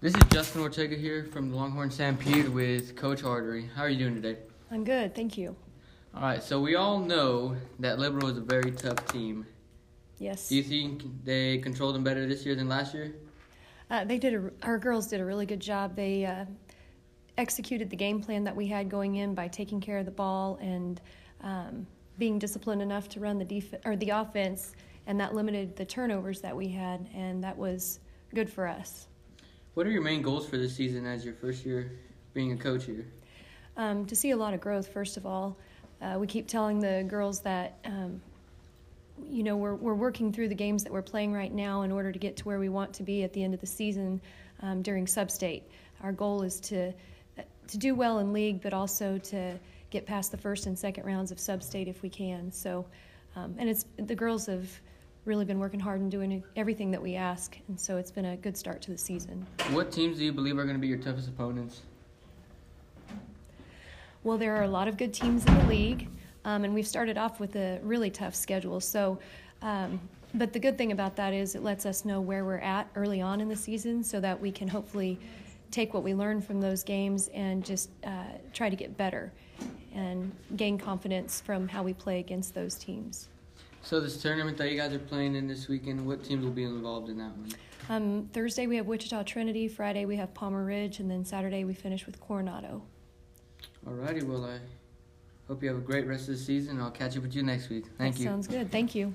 Preston Ortega here from the Longhorn Stampede with Coach Hardery. How are you doing today? I'm good, thank you. All right, so we all know that Liberal is a very tough team. Yes. Do you think they controlled them better this year than last year? Uh, they did. A, our girls did a really good job. They uh, executed the game plan that we had going in by taking care of the ball and um, being disciplined enough to run the def- or the offense, and that limited the turnovers that we had, and that was good for us. What are your main goals for this season as your first year being a coach here? Um, to see a lot of growth, first of all. Uh, we keep telling the girls that, um, you know, we're, we're working through the games that we're playing right now in order to get to where we want to be at the end of the season um, during sub-state. Our goal is to, to do well in league, but also to get past the first and second rounds of sub-state if we can. So, um, and it's the girls have really been working hard and doing everything that we ask, and so it's been a good start to the season. What teams do you believe are going to be your toughest opponents? Well, there are a lot of good teams in the league, um, and we've started off with a really tough schedule. So, um, but the good thing about that is it lets us know where we're at early on in the season, so that we can hopefully take what we learn from those games and just uh, try to get better and gain confidence from how we play against those teams. So this tournament that you guys are playing in this weekend, what teams will be involved in that one? Um, Thursday we have Wichita Trinity, Friday we have Palmer Ridge, and then Saturday we finish with Coronado. Alrighty, well I hope you have a great rest of the season. I'll catch up with you next week. Thank that you. Sounds good. Thank you.